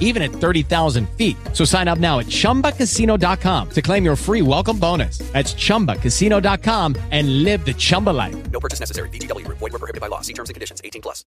even at 30,000 feet. So sign up now at chumbacasino.com to claim your free welcome bonus. That's chumbacasino.com and live the Chumba life. No purchase necessary. VGW Group. Void were prohibited by law. See terms and conditions. 18 plus.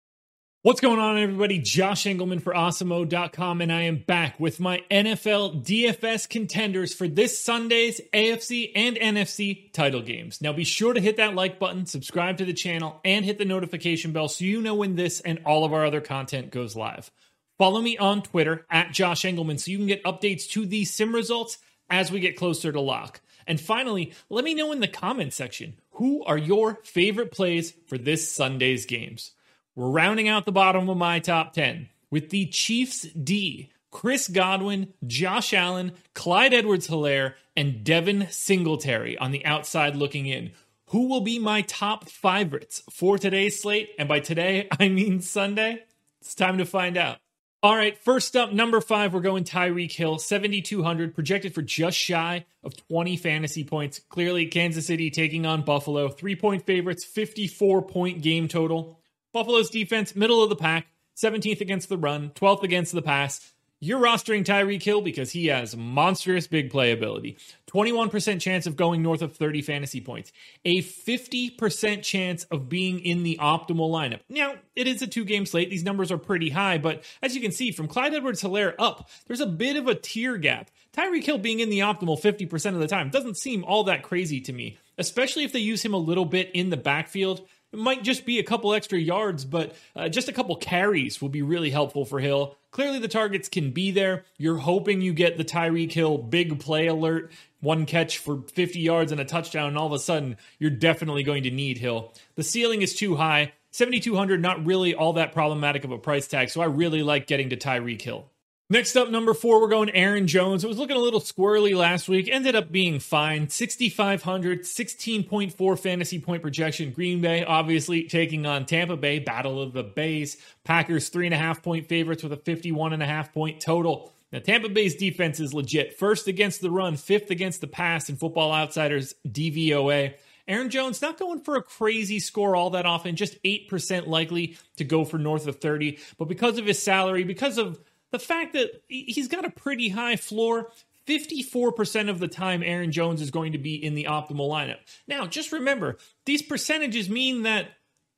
What's going on, everybody? Josh Engleman for Awesemo.com, and I am back with my NFL DFS contenders for this Sunday's AFC and NFC title games. Now, be sure to hit that like button, subscribe to the channel, and hit the notification bell so you know when this and all of our other content goes live. Follow me on Twitter at Josh Engleman so you can get updates to these sim results as we get closer to lock. And finally, let me know in the comment section who are your favorite plays for this Sunday's games. We're rounding out the bottom of my top 10 with the Chiefs D, Chris Godwin, Josh Allen, Clyde Edwards Helaire, and Devin Singletary on the outside looking in. Who will be my top favorites for today's slate? And by today, I mean Sunday. It's time to find out. All right, first up, number five, we're going Tyreek Hill, 7,200, projected for just shy of 20 fantasy points. Clearly, Kansas City taking on Buffalo, three point favorites, 54 point game total. Buffalo's defense, middle of the pack, 17th against the run, 12th against the pass. You're rostering Tyreek Hill because he has monstrous big playability. 21% chance of going north of 30 fantasy points. A 50% chance of being in the optimal lineup. Now, it is a two game slate. These numbers are pretty high, but as you can see, from Clyde Edwards Helaire up, there's a bit of a tier gap. Tyreek Hill being in the optimal 50% of the time doesn't seem all that crazy to me, especially if they use him a little bit in the backfield. It might just be a couple extra yards, but uh, just a couple carries will be really helpful for Hill. Clearly, the targets can be there. You're hoping you get the Tyreek Hill big play alert, one catch for 50 yards and a touchdown, and all of a sudden, you're definitely going to need Hill. The ceiling is too high. 7,200, not really all that problematic of a price tag, so I really like getting to Tyreek Hill. Next up, number four, we're going Aaron Jones. It was looking a little squirrely last week, ended up being fine. 6,500, 16.4 fantasy point projection. Green Bay, obviously, taking on Tampa Bay, Battle of the Bays. Packers, three and a half point favorites with a 51 and a half point total. Now, Tampa Bay's defense is legit. First against the run, fifth against the pass in Football Outsiders DVOA. Aaron Jones not going for a crazy score all that often, just 8% likely to go for north of 30. But because of his salary, because of the fact that he's got a pretty high floor, 54% of the time Aaron Jones is going to be in the optimal lineup. Now, just remember, these percentages mean that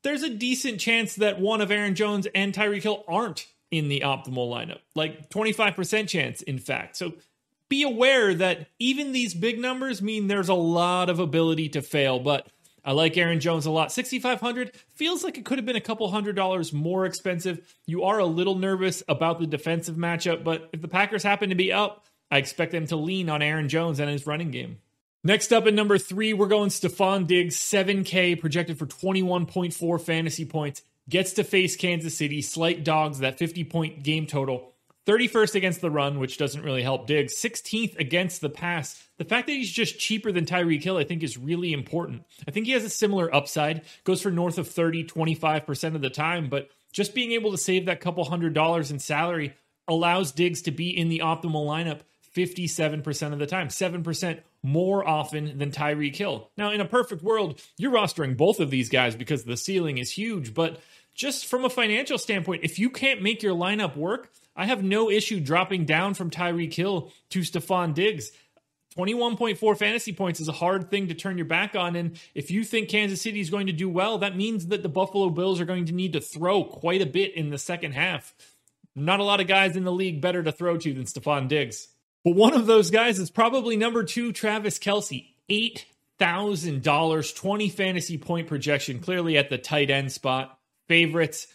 there's a decent chance that one of Aaron Jones and Tyreek Hill aren't in the optimal lineup. Like 25% chance, in fact. So be aware that even these big numbers mean there's a lot of ability to fail, but I like Aaron Jones a lot. 6500 feels like it could have been a couple hundred dollars more expensive. You are a little nervous about the defensive matchup, but if the Packers happen to be up, I expect them to lean on Aaron Jones and his running game. Next up at number three, we're going Stefon Diggs, 7K, projected for 21.4 fantasy points. Gets to face Kansas City, slight dogs, that 50 point game total. 31st against the run, which doesn't really help Diggs. 16th against the pass. The fact that he's just cheaper than Tyreek Hill, I think, is really important. I think he has a similar upside, goes for north of 30, 25% of the time, but just being able to save that couple hundred dollars in salary allows Diggs to be in the optimal lineup 57% of the time, 7% more often than Tyreek Hill. Now, in a perfect world, you're rostering both of these guys because the ceiling is huge, but just from a financial standpoint, if you can't make your lineup work, I have no issue dropping down from Tyreek Hill to Stefon Diggs. 21.4 fantasy points is a hard thing to turn your back on. And if you think Kansas City is going to do well, that means that the Buffalo Bills are going to need to throw quite a bit in the second half. Not a lot of guys in the league better to throw to than Stefon Diggs. But one of those guys is probably number two, Travis Kelce. $8,000, 20 fantasy point projection, clearly at the tight end spot. favorites.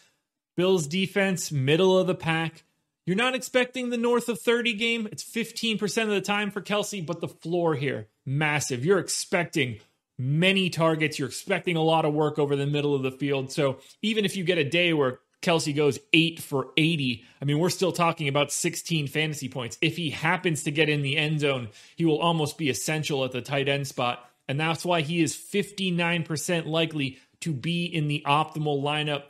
Bills defense, middle of the pack. You're not expecting the north of 30 game. It's 15% of the time for Kelce, but the floor here, massive. You're expecting many targets. You're expecting a lot of work over the middle of the field. So even if you get a day where Kelce goes eight for 80, I mean, we're still talking about 16 fantasy points. If he happens to get in the end zone, he will almost be essential at the tight end spot. And that's why he is 59% likely to be in the optimal lineup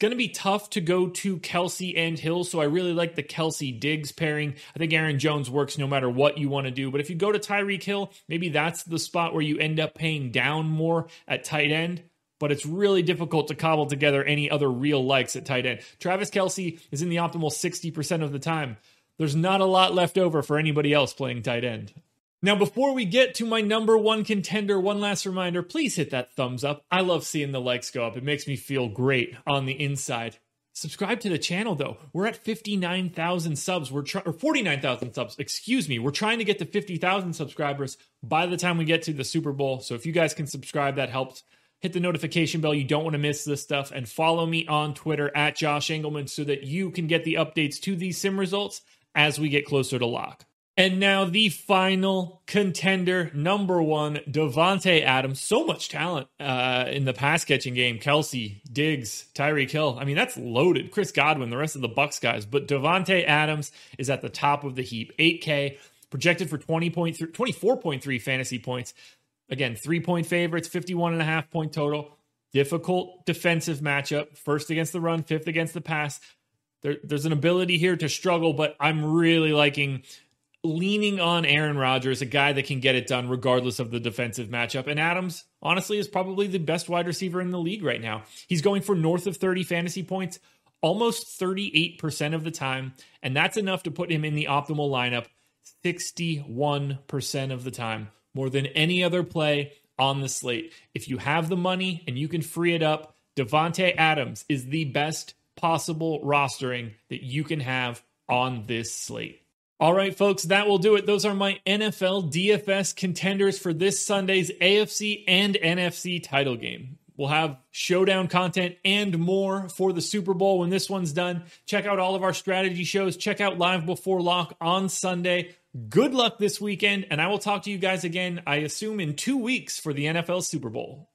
going to be tough to go to Kelce and Hill, so I really like the Kelce Diggs pairing. I think Aaron Jones works no matter what you want to do, but if you go to Tyreek Hill, maybe that's the spot where you end up paying down more at tight end. But it's really difficult to cobble together any other real likes at tight end. Travis Kelce is in the optimal 60% of the time. There's not a lot left over for anybody else playing tight end. Now, before we get to my number one contender, one last reminder please hit that thumbs up. I love seeing the likes go up, it makes me feel great on the inside. Subscribe to the channel though. We're at 59,000 subs. We're trying or 49,000 subs. Excuse me. We're trying to get to 50,000 subscribers by the time we get to the Super Bowl. So if you guys can subscribe, that helps. Hit the notification bell. You don't want to miss this stuff. And follow me on Twitter at Josh Engleman so that you can get the updates to these sim results as we get closer to lock. And now the final contender, number one, Davante Adams. So much talent uh, in the pass catching game. Kelce, Diggs, Tyreek Hill. I mean, that's loaded. Chris Godwin, the rest of the Bucs guys. But Davante Adams is at the top of the heap. 8K, projected for 20.3, 24.3 fantasy points. Again, three point favorites, 51 and a half point total. Difficult defensive matchup. First against the run, fifth against the pass. There, there's an ability here to struggle, but I'm really liking leaning on Aaron Rodgers, a guy that can get it done regardless of the defensive matchup. And Adams, honestly, is probably the best wide receiver in the league right now. He's going for north of 30 fantasy points almost 38% of the time. And that's enough to put him in the optimal lineup 61% of the time, more than any other play on the slate. If you have the money and you can free it up, Davante Adams is the best possible rostering that you can have on this slate. All right, folks, that will do it. Those are my NFL DFS contenders for this Sunday's AFC and NFC title game. We'll have showdown content and more for the Super Bowl when this one's done. Check out all of our strategy shows. Check out Live Before Lock on Sunday. Good luck this weekend, and I will talk to you guys again, I assume, in two weeks for the NFL Super Bowl.